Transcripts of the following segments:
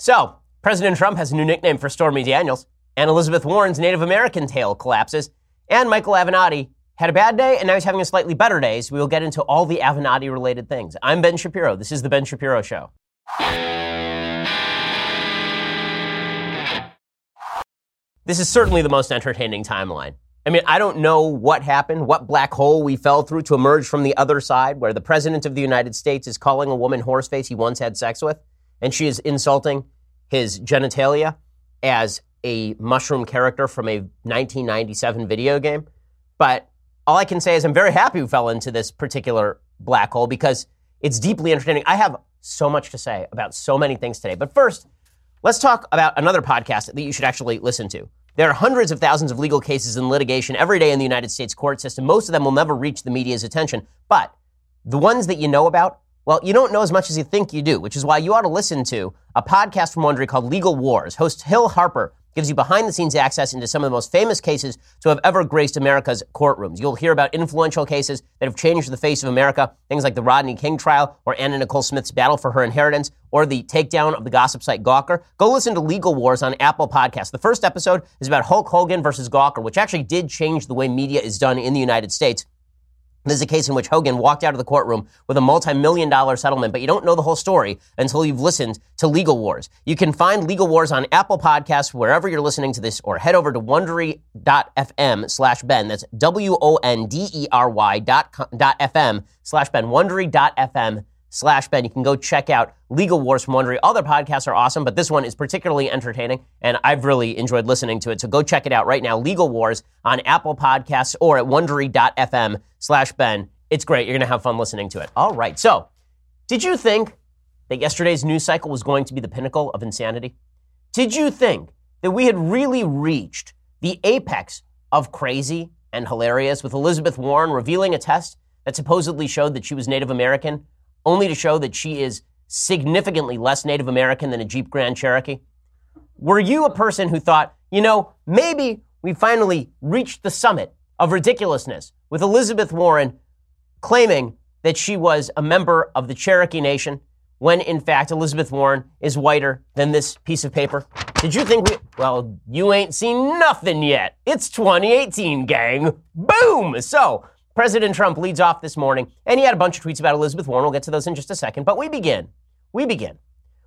So, President Trump has a new nickname for Stormy Daniels, and Elizabeth Warren's Native American tale collapses, and Michael Avenatti had a bad day, and now he's having a slightly better day. So we will get into all the Avenatti related things. I'm Ben Shapiro. This is The Ben Shapiro Show. This is certainly the most entertaining timeline. I mean, I don't know what happened, what black hole we fell through to emerge from the other side, where the President of the United States is calling a woman horseface he once had sex with, and she is insulting his genitalia as a mushroom character from a 1997 video game. But all I can say is I'm very happy we fell into this particular black hole because it's deeply entertaining. I have so much to say about so many things today. But first, let's talk about another podcast that you should actually listen to. There are hundreds of thousands of legal cases in litigation every day in the United States court system. Most of them will never reach the media's attention. But the ones that you know about, well, you don't know as much as you think you do, which is why you ought to listen to a podcast from Wondery called Legal Wars. Host Hill Harper gives you behind the scenes access into some of the most famous cases to have ever graced America's courtrooms. You'll hear about influential cases that have changed the face of America, things like the Rodney King trial or Anna Nicole Smith's battle for her inheritance or the takedown of the gossip site Gawker. Go listen to Legal Wars on Apple Podcasts. The first episode is about Hulk Hogan versus Gawker, which actually did change the way media is done in the United States. This is a case in which Hogan walked out of the courtroom with a multi-million dollar settlement, but you don't know the whole story until you've listened to Legal Wars. You can find Legal Wars on Apple Podcasts, wherever you're listening to this, or head over to wondery.fm slash Ben. That's W-O-N-D-E-R-Y dot, dot FM slash Ben. Wondery.fm slash Ben. You can go check out Legal Wars from Wondery. All their podcasts are awesome, but this one is particularly entertaining, and I've really enjoyed listening to it. So go check it out right now. Legal Wars on Apple Podcasts or at Wondery.fm slash Ben. It's great. You're going to have fun listening to it. All right. So, did you think that yesterday's news cycle was going to be the pinnacle of insanity? Did you think that we had really reached the apex of crazy and hilarious with Elizabeth Warren revealing a test that supposedly showed that she was Native American only to show that she is significantly less Native American than a Jeep Grand Cherokee? Were you a person who thought, you know, maybe we finally reached the summit of ridiculousness with Elizabeth Warren claiming that she was a member of the Cherokee Nation when in fact Elizabeth Warren is whiter than this piece of paper? Did you think we, well, you ain't seen nothing yet. It's 2018, gang. Boom! So, President Trump leads off this morning, and he had a bunch of tweets about Elizabeth Warren. We'll get to those in just a second. But we begin. We begin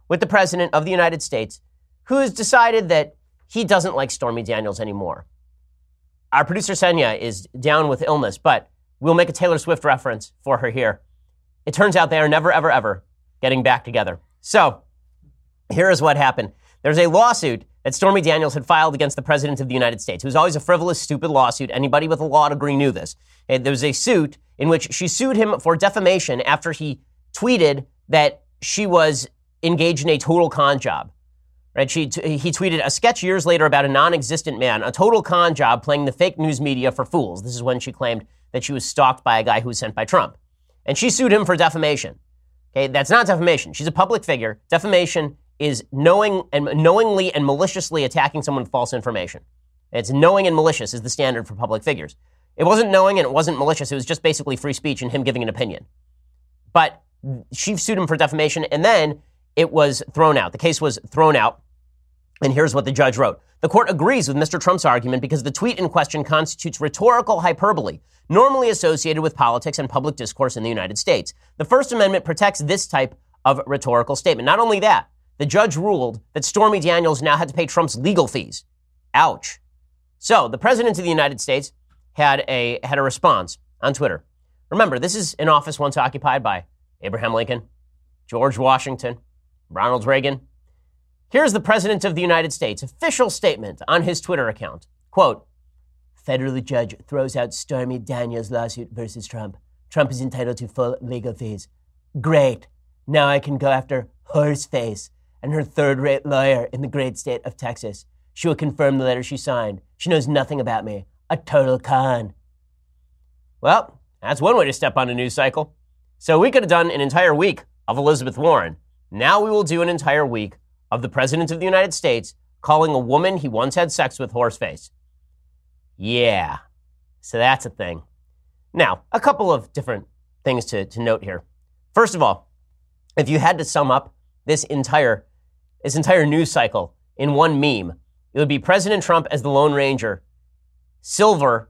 with the President of the United States, who has decided that he doesn't like Stormy Daniels anymore. Our producer, Senya, is down with illness, but we'll make a Taylor Swift reference for her here. It turns out they are never, ever, ever getting back together. So, here is what happened. There's a lawsuit that Stormy Daniels had filed against the President of the United States. It was always a frivolous, stupid lawsuit. Anybody with a law degree knew this. And there was a suit in which she sued him for defamation after he tweeted that she was engaged in a total con job. Right? She t- he tweeted a sketch years later about a non-existent man, a total con job playing the fake news media for fools. This is when she claimed that she was stalked by a guy who was sent by Trump. And she sued him for defamation. Okay, that's not defamation. She's a public figure. Defamation is knowing and knowingly and maliciously attacking someone with false information. It's knowing and malicious is the standard for public figures. It wasn't knowing and it wasn't malicious. It was just basically free speech and him giving an opinion. But she sued him for defamation and then it was thrown out. The case was thrown out. And here's what the judge wrote. The court agrees with Mr. Trump's argument because the tweet in question constitutes rhetorical hyperbole, normally associated with politics and public discourse in the United States. The First Amendment protects this type of rhetorical statement. Not only that, the judge ruled that Stormy Daniels now had to pay Trump's legal fees. Ouch. So the president of the United States had a, had a response on Twitter. Remember, this is an office once occupied by Abraham Lincoln, George Washington, Ronald Reagan. Here's the President of the United States' official statement on his Twitter account. Quote, Federal judge throws out Stormy Daniels lawsuit versus Trump. Trump is entitled to full legal fees. Great. Now I can go after Horseface and her third rate lawyer in the great state of Texas. She will confirm the letter she signed. She knows nothing about me. A total con. Well, that's one way to step on a news cycle. So we could have done an entire week of Elizabeth Warren. Now we will do an entire week of the President of the United States calling a woman he once had sex with horseface. Yeah. So that's a thing. Now, a couple of different things to, to note here. First of all, if you had to sum up this entire this entire news cycle in one meme, it would be President Trump as the Lone Ranger. Silver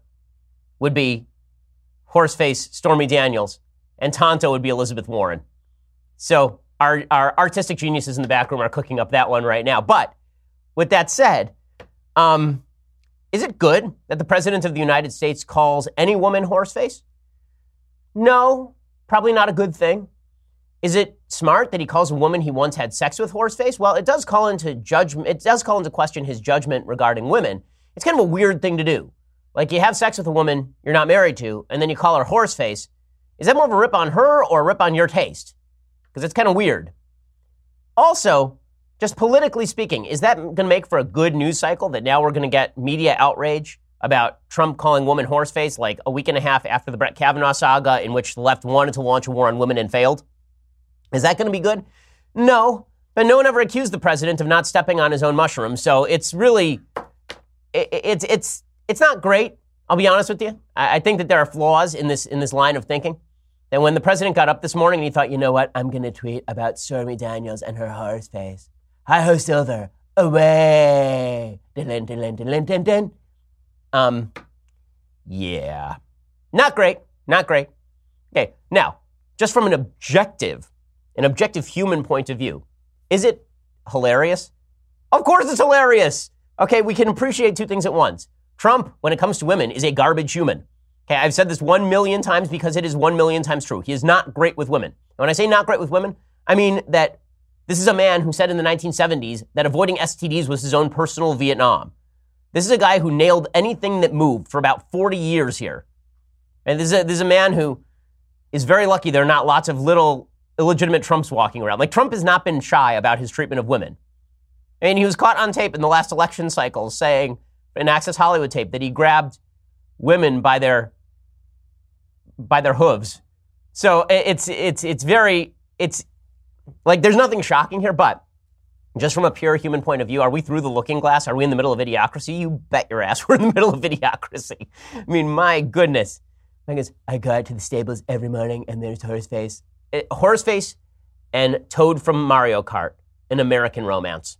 would be Horseface Stormy Daniels, and Tonto would be Elizabeth Warren. So our, our artistic geniuses in the back room are cooking up that one right now. But with that said, um, is it good that the President of the United States calls any woman horseface? No, probably not a good thing. Is it smart that he calls a woman he once had sex with horseface? Well, it does call into judgment. It does call into question his judgment regarding women. It's kind of a weird thing to do. Like you have sex with a woman you're not married to, and then you call her horseface. Is that more of a rip on her or a rip on your taste? Because it's kind of weird. Also, just politically speaking, is that going to make for a good news cycle that now we're going to get media outrage about Trump calling woman horseface like a week and a half after the Brett Kavanaugh saga, in which the left wanted to launch a war on women and failed? Is that going to be good? No. But no one ever accused the president of not stepping on his own mushroom. So it's really, it, it's, it's, it's not great. I'll be honest with you. I, I think that there are flaws in this, in this line of thinking. That when the president got up this morning and he thought, you know what, I'm going to tweet about Stormy Daniels and her horse face. Hi ho, Silver. Away. Dun, dun, dun, dun, dun, Um, yeah. Not great. Not great. Okay. Now, just from an objective, an objective human point of view, is it hilarious? Of course it's hilarious. Okay, we can appreciate two things at once. Trump, when it comes to women, is a garbage human. Okay, I've said this one million times because it is one million times true. He is not great with women. And when I say not great with women, I mean that this is a man who said in the 1970s that avoiding STDs was his own personal Vietnam. This is a guy who nailed anything that moved for about 40 years here. And this is a, this is a man who is very lucky there are not lots of little illegitimate Trumps walking around. Like, Trump has not been shy about his treatment of women. I mean, he was caught on tape in the last election cycle saying, in Access Hollywood tape, that he grabbed women by their by their hooves. So it's it's it's very it's like, there's nothing shocking here, but just from a pure human point of view, are we through the looking glass? Are we in the middle of idiocracy? You bet your ass we're in the middle of idiocracy. I mean, my goodness. I guess I go to the stables every morning and there's Horseface. It, Eh, Horseface and Toad from Mario Kart, an American romance.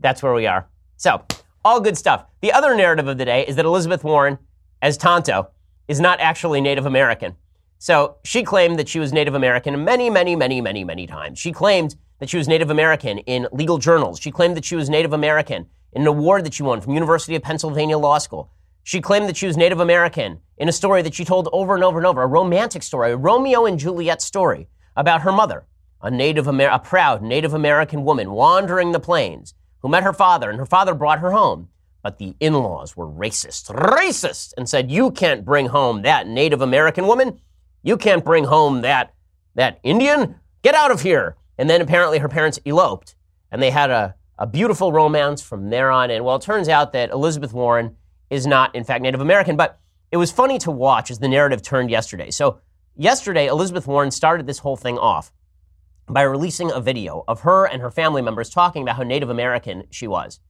That's where we are. So, all good stuff. The other narrative of the day is that Elizabeth Warren, as Tonto, is not actually Native American. So she claimed that she was Native American many, many, many, many, many times. She claimed that she was Native American in legal journals. She claimed that she was Native American in an award that she won from University of Pennsylvania Law School. She claimed that she was Native American in a story that she told over and over and over, a romantic story, a Romeo and Juliet story about her mother, a Native Amer- a proud Native American woman wandering the plains who met her father, and her father brought her home. But the in-laws were racist, racist, and said, "You can't bring home that Native American woman." You can't bring home that that Indian. Get out of here. And then apparently her parents eloped, and they had a, a beautiful romance from there on in. Well, it turns out that Elizabeth Warren is not, in fact, Native American, but it was funny to watch as the narrative turned yesterday. So, yesterday, Elizabeth Warren started this whole thing off by releasing a video of her and her family members talking about how Native American she was.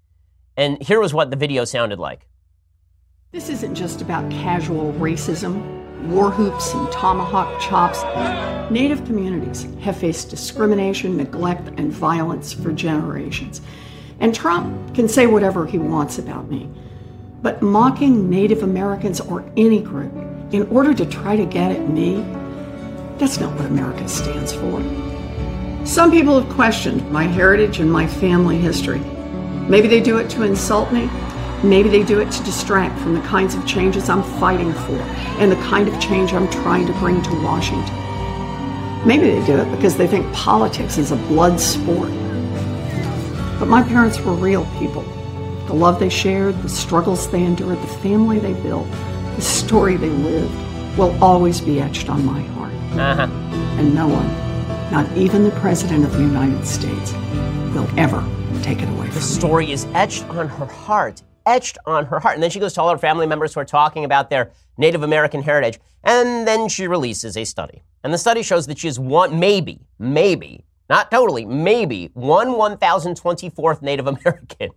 And here was what the video sounded like. This isn't just about casual racism war whoops and tomahawk chops. Native communities have faced discrimination, neglect, and violence for generations. And Trump can say whatever he wants about me. But mocking Native Americans or any group in order to try to get at me, that's not what America stands for. Some people have questioned my heritage and my family history. Maybe they do it to insult me, Maybe they do it to distract from the kinds of changes I'm fighting for and the kind of change I'm trying to bring to Washington. Maybe they do it because they think politics is a blood sport. But my parents were real people. The love they shared, the struggles they endured, the family they built, the story they lived will always be etched on my heart. Uh-huh. And no one, not even the President of the United States, will ever take it away from me. The story is etched on her heart etched on her heart. And then she goes to all her family members who are talking about their Native American heritage. And then she releases a study. And the study shows that she is one, maybe, maybe, not totally, maybe one 1024th Native American.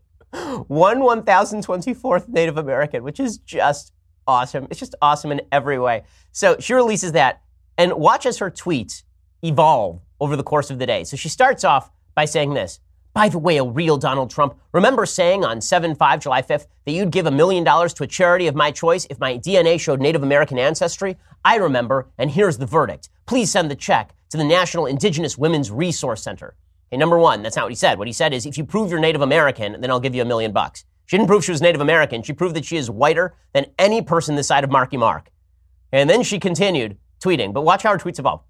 one 1024th Native American, which is just awesome. It's just awesome in every way. So she releases that and watch as her tweets evolve over the course of the day. So she starts off by saying this By the way, a real Donald Trump, remember saying on 7 5 July 5th that you'd give a million dollars to a charity of my choice if my DNA showed Native American ancestry? I remember, and here's the verdict. Please send the check to the National Indigenous Women's Resource Center. Okay, number one, that's not what he said. What he said is, if you prove you're Native American, then I'll give you a million bucks. She didn't prove she was Native American. She proved that she is whiter than any person this side of Marky Mark. And then she continued tweeting, but watch how her tweets evolve.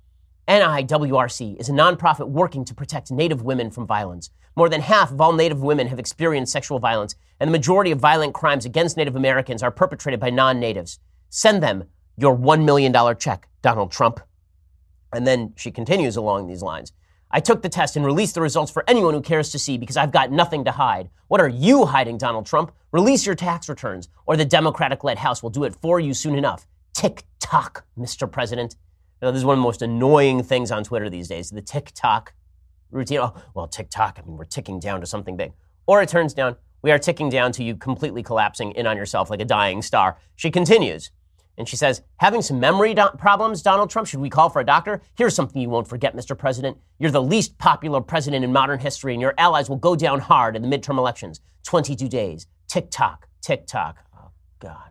NIWRC is a nonprofit working to protect Native women from violence. More than half of all Native women have experienced sexual violence, and the majority of violent crimes against Native Americans are perpetrated by non natives. Send them your $1 million check, Donald Trump. And then she continues along these lines. I took the test and released the results for anyone who cares to see because I've got nothing to hide. What are you hiding, Donald Trump? Release your tax returns, or the Democratic led House will do it for you soon enough. Tick tock, Mr. President. This is one of the most annoying things on Twitter these days the tick tock routine. Oh, well, tick tock, I mean, we're ticking down to something big. Or it turns down, we are ticking down to you completely collapsing in on yourself like a dying star. She continues. And she says, having some memory do- problems, Donald Trump, should we call for a doctor? Here's something you won't forget, Mr. President. You're the least popular president in modern history, and your allies will go down hard in the midterm elections. 22 days. Tick tock, tick tock. Oh, God.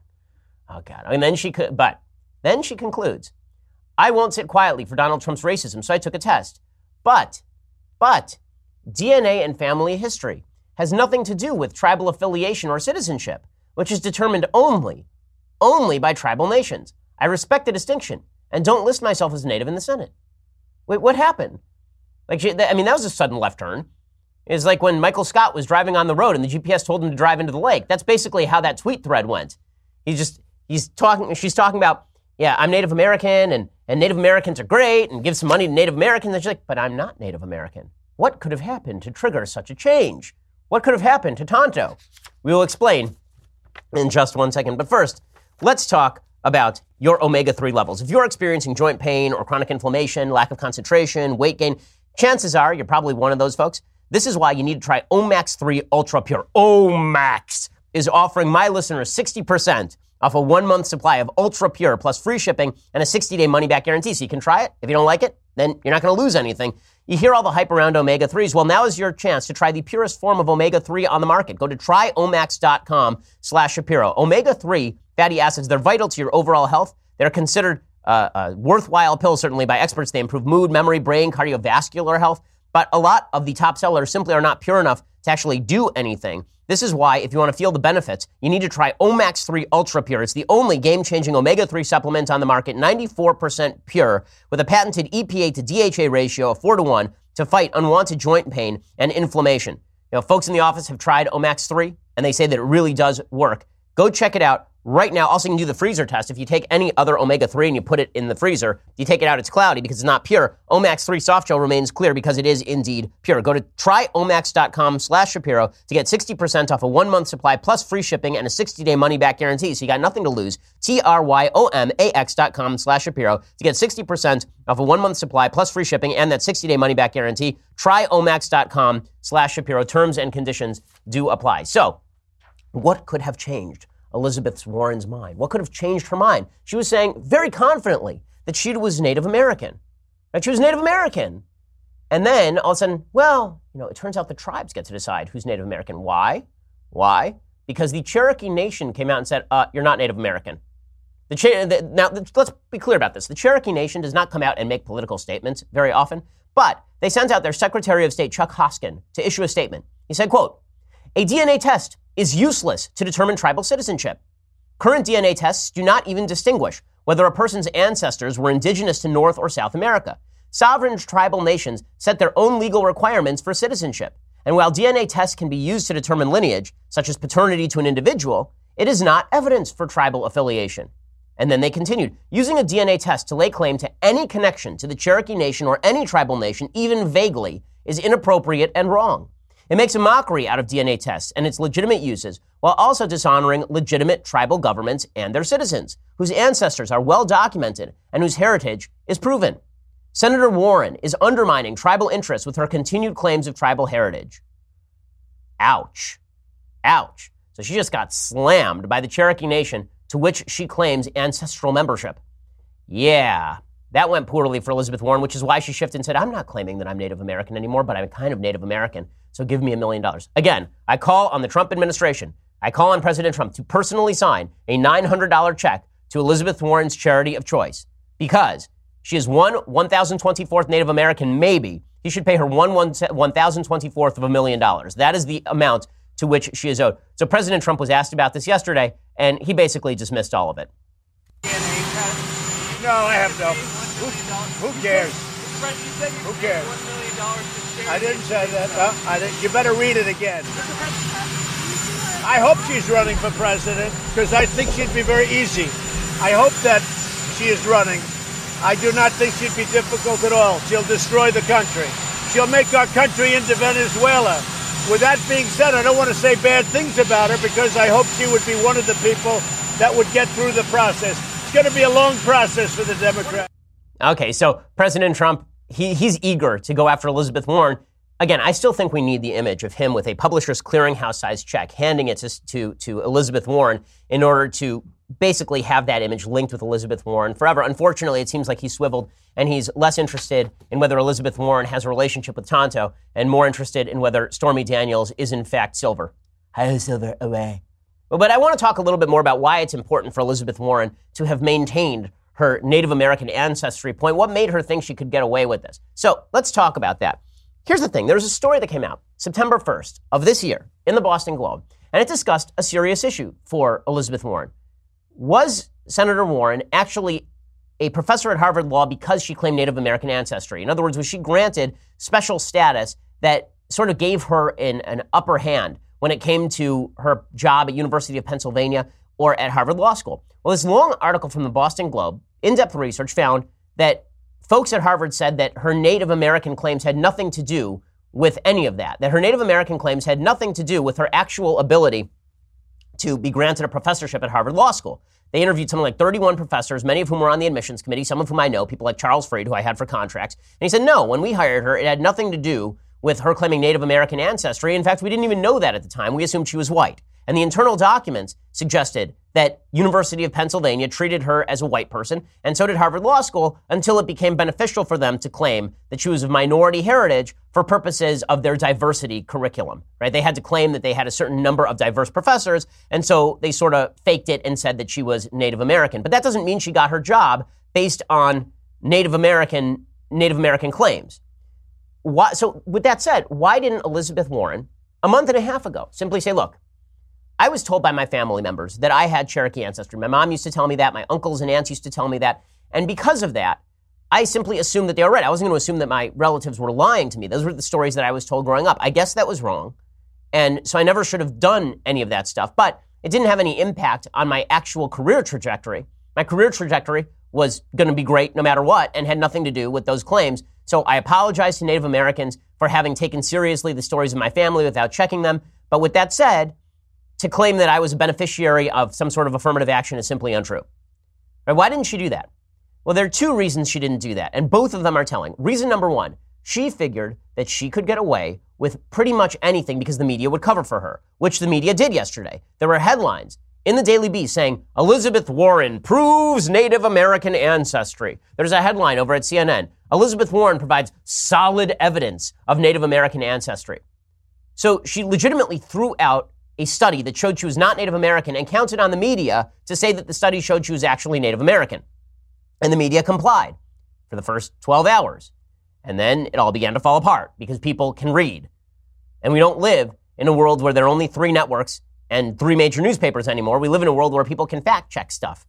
Oh, God. And then she could, but then she concludes, I won't sit quietly for Donald Trump's racism, so I took a test. But, but, DNA and family history has nothing to do with tribal affiliation or citizenship, which is determined only only by tribal nations. I respect the distinction and don't list myself as native in the Senate. Wait, what happened? Like, I mean, that was a sudden left turn. It's like when Michael Scott was driving on the road and the GPS told him to drive into the lake. That's basically how that tweet thread went. He's just, he's talking, she's talking about, yeah, I'm Native American and, and Native Americans are great and give some money to Native Americans. And she's like, but I'm not Native American. What could have happened to trigger such a change? What could have happened to Tonto? We will explain in just one second. But first, Let's talk about your omega 3 levels. If you're experiencing joint pain or chronic inflammation, lack of concentration, weight gain, chances are you're probably one of those folks. This is why you need to try Omax 3 Ultra Pure. Omax is offering my listeners 60% off a one month supply of Ultra Pure plus free shipping and a 60 day money back guarantee. So you can try it. If you don't like it, then you're not going to lose anything. You hear all the hype around omega 3s. Well, now is your chance to try the purest form of omega 3 on the market. Go to tryomax.com slash Shapiro. Omega 3 fatty acids. They're vital to your overall health. They're considered uh, a worthwhile pill, certainly by experts. They improve mood, memory, brain, cardiovascular health. But a lot of the top sellers simply are not pure enough to actually do anything. This is why, if you want to feel the benefits, you need to try Omax 3 Ultra Pure. It's the only game changing omega 3 supplement on the market, 94% pure, with a patented EPA to DHA ratio of 4 to 1 to fight unwanted joint pain and inflammation. You know, folks in the office have tried Omax 3 and they say that it really does work. Go check it out Right now, also you can do the freezer test. If you take any other omega-3 and you put it in the freezer, you take it out, it's cloudy because it's not pure. Omax 3 soft gel remains clear because it is indeed pure. Go to tryomax.com slash Shapiro to get 60% off a one-month supply plus free shipping and a 60-day money-back guarantee. So you got nothing to lose. T-R-Y-O-M-A-X dot com slash Shapiro to get 60% off a one-month supply plus free shipping and that 60-day money-back guarantee. Tryomax.com slash Shapiro. Terms and conditions do apply. So, what could have changed? Elizabeth Warren's mind? What could have changed her mind? She was saying very confidently that she was Native American, that she was Native American. And then all of a sudden, well, you know, it turns out the tribes get to decide who's Native American. Why? Why? Because the Cherokee Nation came out and said, uh, you're not Native American. The, the, now, let's be clear about this. The Cherokee Nation does not come out and make political statements very often, but they sent out their Secretary of State, Chuck Hoskin, to issue a statement. He said, quote, a DNA test is useless to determine tribal citizenship. Current DNA tests do not even distinguish whether a person's ancestors were indigenous to North or South America. Sovereign tribal nations set their own legal requirements for citizenship. And while DNA tests can be used to determine lineage, such as paternity to an individual, it is not evidence for tribal affiliation. And then they continued using a DNA test to lay claim to any connection to the Cherokee Nation or any tribal nation, even vaguely, is inappropriate and wrong. It makes a mockery out of DNA tests and its legitimate uses while also dishonoring legitimate tribal governments and their citizens, whose ancestors are well documented and whose heritage is proven. Senator Warren is undermining tribal interests with her continued claims of tribal heritage. Ouch. Ouch. So she just got slammed by the Cherokee Nation to which she claims ancestral membership. Yeah, That went poorly for Elizabeth Warren, which is why she shifted and said, I'm not claiming that I'm Native American anymore, but I'm kind of Native American, so give me a million dollars. Again, I call on the Trump administration, I call on President Trump to personally sign a $900 check to Elizabeth Warren's charity of choice because she is one 1,024th Native American, maybe. He should pay her one 1,024th of a million dollars. That is the amount to which she is owed. So President Trump was asked about this yesterday, and he basically dismissed all of it. No, I have no. Who, who cares? Who cares? I didn't say that. No, I didn't. You better read it again. I hope she's running for president because I think she'd be very easy. I hope that she is running. I do not think she'd be difficult at all. She'll destroy the country. She'll make our country into Venezuela. With that being said, I don't want to say bad things about her because I hope she would be one of the people that would get through the process. It's going to be a long process for the Democrats. Okay, so President Trump, he, he's eager to go after Elizabeth Warren. Again, I still think we need the image of him with a publisher's clearinghouse size check, handing it to, to, to Elizabeth Warren in order to basically have that image linked with Elizabeth Warren forever. Unfortunately, it seems like he swiveled and he's less interested in whether Elizabeth Warren has a relationship with Tonto and more interested in whether Stormy Daniels is in fact Silver. Hi, Silver, away. But I want to talk a little bit more about why it's important for Elizabeth Warren to have maintained her Native American ancestry point. What made her think she could get away with this? So let's talk about that. Here's the thing there was a story that came out September 1st of this year in the Boston Globe, and it discussed a serious issue for Elizabeth Warren. Was Senator Warren actually a professor at Harvard Law because she claimed Native American ancestry? In other words, was she granted special status that sort of gave her an, an upper hand when it came to her job at University of Pennsylvania or at Harvard Law School. Well, this long article from the Boston Globe, in-depth research found that folks at Harvard said that her Native American claims had nothing to do with any of that. That her Native American claims had nothing to do with her actual ability to be granted a professorship at Harvard Law School. They interviewed something like 31 professors, many of whom were on the admissions committee, some of whom I know, people like Charles Fried, who I had for contracts. And he said, no, when we hired her, it had nothing to do with her claiming Native American ancestry. In fact, we didn't even know that at the time. We assumed she was white. And the internal documents suggested that University of Pennsylvania treated her as a white person, and so did Harvard Law School, until it became beneficial for them to claim that she was of minority heritage for purposes of their diversity curriculum. Right? They had to claim that they had a certain number of diverse professors, and so they sort of faked it and said that she was Native American. But that doesn't mean she got her job based on Native American Native American claims. Why, so, with that said, why didn't Elizabeth Warren, a month and a half ago, simply say, look, I was told by my family members that I had Cherokee ancestry. My mom used to tell me that. My uncles and aunts used to tell me that. And because of that, I simply assumed that they were right. I wasn't going to assume that my relatives were lying to me. Those were the stories that I was told growing up. I guess that was wrong. And so I never should have done any of that stuff. But it didn't have any impact on my actual career trajectory. My career trajectory was going to be great no matter what and had nothing to do with those claims. So I apologize to Native Americans for having taken seriously the stories of my family without checking them. But with that said, to claim that I was a beneficiary of some sort of affirmative action is simply untrue. Right? Why didn't she do that? Well, there are two reasons she didn't do that, and both of them are telling. Reason number one, she figured that she could get away with pretty much anything because the media would cover for her, which the media did yesterday. There were headlines in the Daily Beast saying Elizabeth Warren proves Native American ancestry. There's a headline over at CNN. Elizabeth Warren provides solid evidence of Native American ancestry. So she legitimately threw out a study that showed she was not Native American and counted on the media to say that the study showed she was actually Native American. And the media complied for the first 12 hours. And then it all began to fall apart because people can read. And we don't live in a world where there are only three networks and three major newspapers anymore. We live in a world where people can fact check stuff.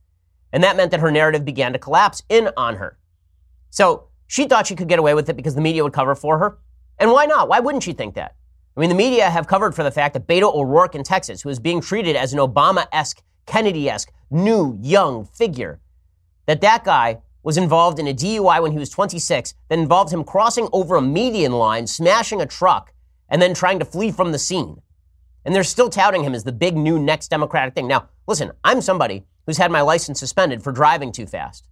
And that meant that her narrative began to collapse in on her. So she thought she could get away with it because the media would cover for her. And why not? Why wouldn't she think that? I mean, the media have covered for the fact that Beto O'Rourke in Texas, who is being treated as an Obama esque, Kennedy esque, new, young figure, that that guy was involved in a DUI when he was 26 that involved him crossing over a median line, smashing a truck, and then trying to flee from the scene. And they're still touting him as the big new next Democratic thing. Now, listen, I'm somebody who's had my license suspended for driving too fast.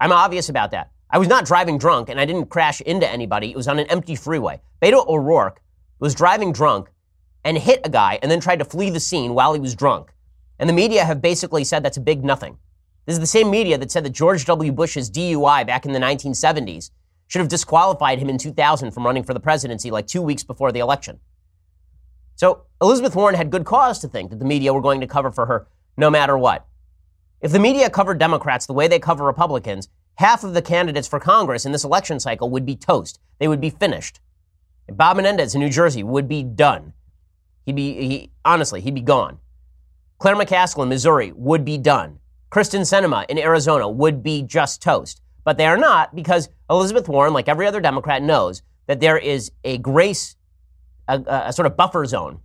I'm obvious about that. I was not driving drunk and I didn't crash into anybody. It was on an empty freeway. Beto O'Rourke was driving drunk and hit a guy and then tried to flee the scene while he was drunk. And the media have basically said that's a big nothing. This is the same media that said that George W. Bush's DUI back in the 1970s should have disqualified him in 2000 from running for the presidency like two weeks before the election. So Elizabeth Warren had good cause to think that the media were going to cover for her no matter what. If the media covered Democrats the way they cover Republicans, half of the candidates for Congress in this election cycle would be toast. They would be finished. Bob Menendez in New Jersey would be done. He'd be, he, honestly, he'd be gone. Claire McCaskill in Missouri would be done. Kyrsten Sinema in Arizona would be just toast. But they are not because Elizabeth Warren, like every other Democrat, knows that there is a grace, a, a sort of buffer zone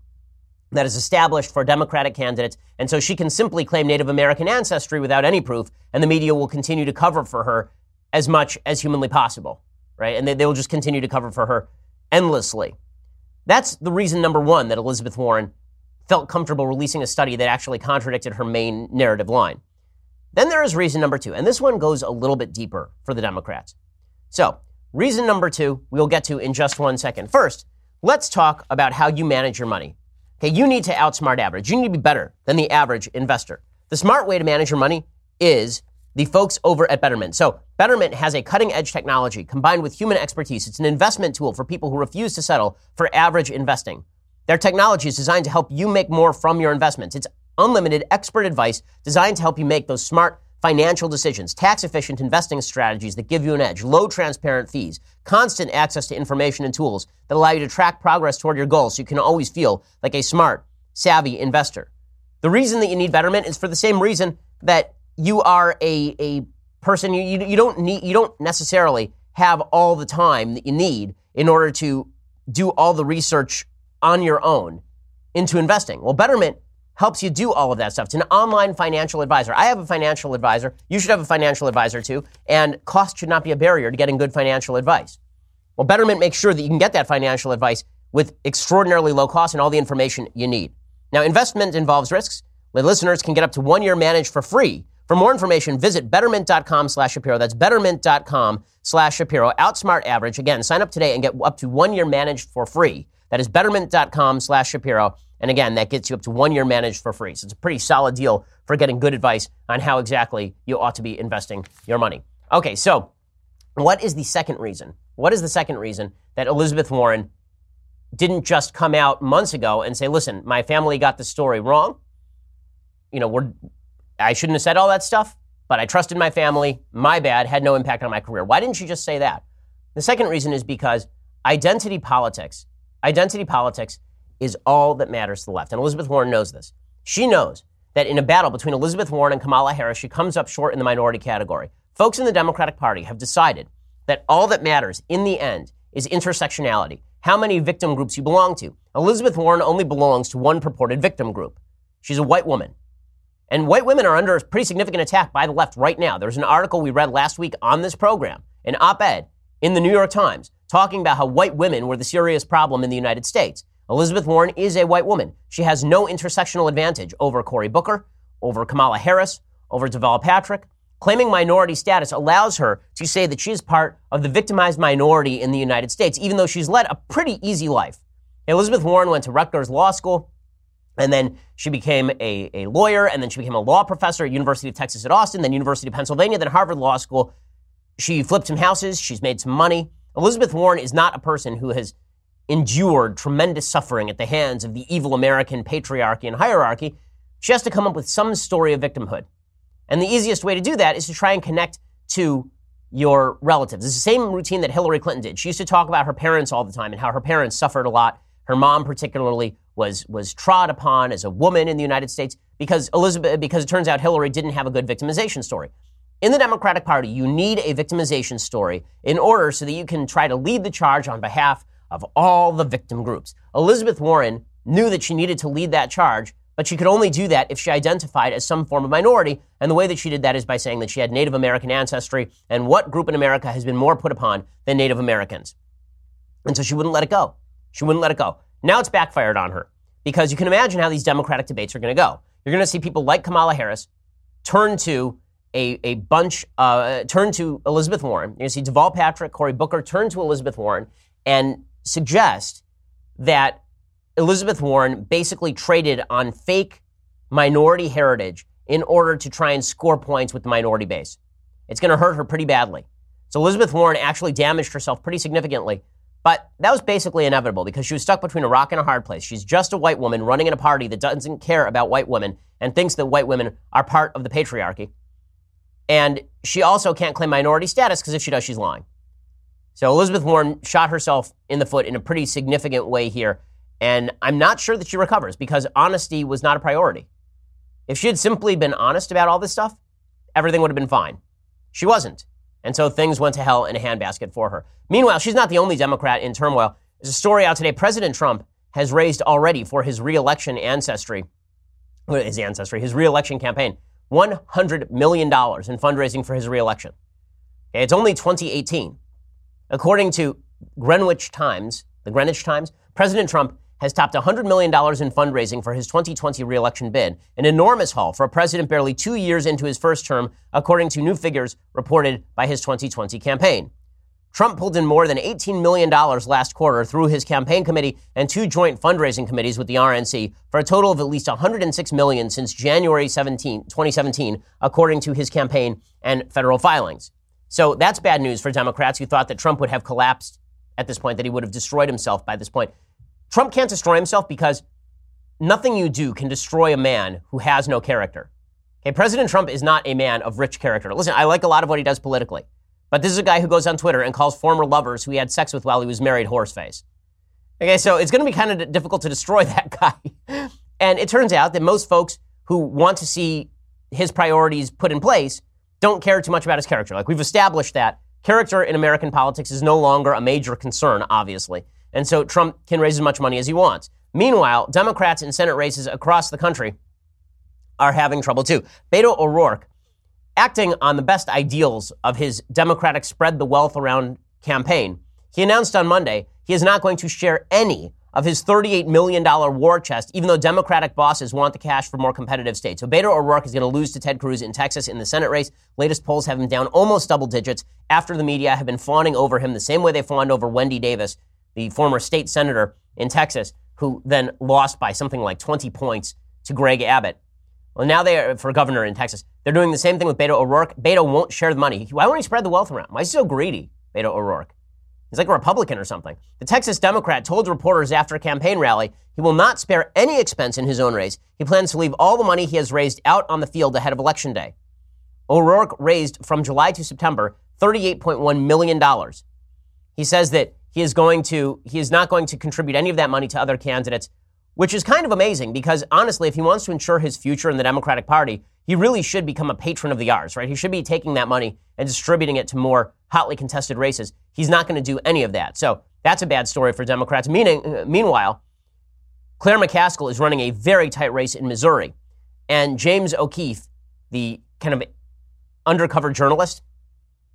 that is established for Democratic candidates. And so she can simply claim Native American ancestry without any proof, and the media will continue to cover for her as much as humanly possible, right? And they, they will just continue to cover for her endlessly. That's the reason number one that Elizabeth Warren felt comfortable releasing a study that actually contradicted her main narrative line. Then there is reason number two, and this one goes a little bit deeper for the Democrats. So, reason number two, we'll get to in just one second. First, let's talk about how you manage your money. Okay, you need to outsmart average. You need to be better than the average investor. The smart way to manage your money is the folks over at Betterment. So, Betterment has a cutting edge technology combined with human expertise. It's an investment tool for people who refuse to settle for average investing. Their technology is designed to help you make more from your investments. It's unlimited expert advice designed to help you make those smart financial decisions, tax efficient investing strategies that give you an edge, low transparent fees, constant access to information and tools that allow you to track progress toward your goals so you can always feel like a smart, savvy investor. The reason that you need Betterment is for the same reason that you are a, a person, you, you, you don't need, you don't necessarily have all the time that you need in order to do all the research on your own into investing. Well, Betterment helps you do all of that stuff. It's an online financial advisor. I have a financial advisor. You should have a financial advisor too. And cost should not be a barrier to getting good financial advice. Well, Betterment makes sure that you can get that financial advice with extraordinarily low cost and all the information you need. Now, investment involves risks. The listeners can get up to one year managed for free. For more information, visit betterment.com slash Shapiro. That's betterment.com slash Shapiro. Outsmart average. Again, sign up today and get up to one year managed for free. That is betterment.com slash Shapiro. And again, that gets you up to one year managed for free. So it's a pretty solid deal for getting good advice on how exactly you ought to be investing your money. Okay, so what is the second reason? What is the second reason that Elizabeth Warren didn't just come out months ago and say, listen, my family got the story wrong? You know, we're, I shouldn't have said all that stuff, but I trusted my family. My bad, had no impact on my career. Why didn't she just say that? The second reason is because identity politics, identity politics is all that matters to the left. And Elizabeth Warren knows this. She knows that in a battle between Elizabeth Warren and Kamala Harris, she comes up short in the minority category. Folks in the Democratic Party have decided that all that matters in the end is intersectionality, how many victim groups you belong to. Elizabeth Warren only belongs to one purported victim group. She's a white woman. And white women are under a pretty significant attack by the left right now. There's an article we read last week on this program, an op ed in the New York Times, talking about how white women were the serious problem in the United States. Elizabeth Warren is a white woman. She has no intersectional advantage over Cory Booker, over Kamala Harris, over Deval Patrick. Claiming minority status allows her to say that she is part of the victimized minority in the United States, even though she's led a pretty easy life. Elizabeth Warren went to Rutgers Law School, and then she became a, a lawyer, and then she became a law professor at University of Texas at Austin, then University of Pennsylvania, then Harvard Law School. She flipped some houses, she's made some money. Elizabeth Warren is not a person who has endured tremendous suffering at the hands of the evil American patriarchy and hierarchy, she has to come up with some story of victimhood. And the easiest way to do that is to try and connect to your relatives. It's the same routine that Hillary Clinton did. She used to talk about her parents all the time and how her parents suffered a lot. Her mom, particularly, was was trod upon as a woman in the United States because Elizabeth because it turns out Hillary didn't have a good victimization story. In the Democratic Party, you need a victimization story in order so that you can try to lead the charge on behalf of all the victim groups. Elizabeth Warren knew that she needed to lead that charge, but she could only do that if she identified as some form of minority. And the way that she did that is by saying that she had Native American ancestry. And what group in America has been more put upon than Native Americans? And so she wouldn't let it go. She wouldn't let it go. Now it's backfired on her because you can imagine how these Democratic debates are going to go. You're going to see people like Kamala Harris turn to a, a bunch, uh, turn to Elizabeth Warren. You're going to see Deval Patrick, Cory Booker turn to Elizabeth Warren and suggest that Elizabeth Warren basically traded on fake minority heritage in order to try and score points with the minority base. It's going to hurt her pretty badly. So Elizabeth Warren actually damaged herself pretty significantly. But that was basically inevitable because she was stuck between a rock and a hard place. She's just a white woman running in a party that doesn't care about white women and thinks that white women are part of the patriarchy. And she also can't claim minority status because if she does, she's lying. So Elizabeth Warren shot herself in the foot in a pretty significant way here. And I'm not sure that she recovers because honesty was not a priority. If she had simply been honest about all this stuff, everything would have been fine. She wasn't. And so things went to hell in a handbasket for her. Meanwhile, she's not the only Democrat in turmoil. There's a story out today. President Trump has raised already for his reelection ancestry, uh, his ancestry, his reelection campaign, $100 million in fundraising for his reelection. Okay, it's only 2018. According to Greenwich Times, the Greenwich Times, President Trump has topped $100 million in fundraising for his 2020 reelection bid, an enormous haul for a president barely two years into his first term, according to new figures reported by his 2020 campaign. Trump pulled in more than $18 million last quarter through his campaign committee and two joint fundraising committees with the RNC for a total of at least 106 million since January 17, 2017, according to his campaign and federal filings. So that's bad news for Democrats who thought that Trump would have collapsed at this point, that he would have destroyed himself by this point. Trump can't destroy himself because nothing you do can destroy a man who has no character. Okay, President Trump is not a man of rich character. Listen, I like a lot of what he does politically, but this is a guy who goes on Twitter and calls former lovers who he had sex with while he was married horseface. Okay, so it's going to be kind of difficult to destroy that guy. And it turns out that most folks who want to see his priorities put in place don't care too much about his character. Like we've established that character in American politics is no longer a major concern, obviously. And so Trump can raise as much money as he wants. Meanwhile, Democrats in Senate races across the country are having trouble too. Beto O'Rourke, acting on the best ideals of his Democratic spread the wealth around campaign, he announced on Monday he is not going to share any of his $38 million war chest, even though Democratic bosses want the cash for more competitive states. So Beto O'Rourke is going to lose to Ted Cruz in Texas in the Senate race. Latest polls have him down almost double digits after the media have been fawning over him the same way they fawned over Wendy Davis the former state senator in Texas, who then lost by something like 20 points to Greg Abbott. Well, now they are for governor in Texas. They're doing the same thing with Beto O'Rourke. Beto won't share the money. Why won't he spread the wealth around? Why is he so greedy, Beto O'Rourke? He's like a Republican or something. The Texas Democrat told reporters after a campaign rally he will not spare any expense in his own race. He plans to leave all the money he has raised out on the field ahead of Election Day. O'Rourke raised from July to September $38.1 million. He says that he is going to he is not going to contribute any of that money to other candidates, which is kind of amazing because honestly, if he wants to ensure his future in the Democratic Party, he really should become a patron of the arts, right? He should be taking that money and distributing it to more hotly contested races. He's not going to do any of that. So that's a bad story for Democrats. Meaning, uh, meanwhile, Claire McCaskill is running a very tight race in Missouri, and James O'Keefe, the kind of undercover journalist,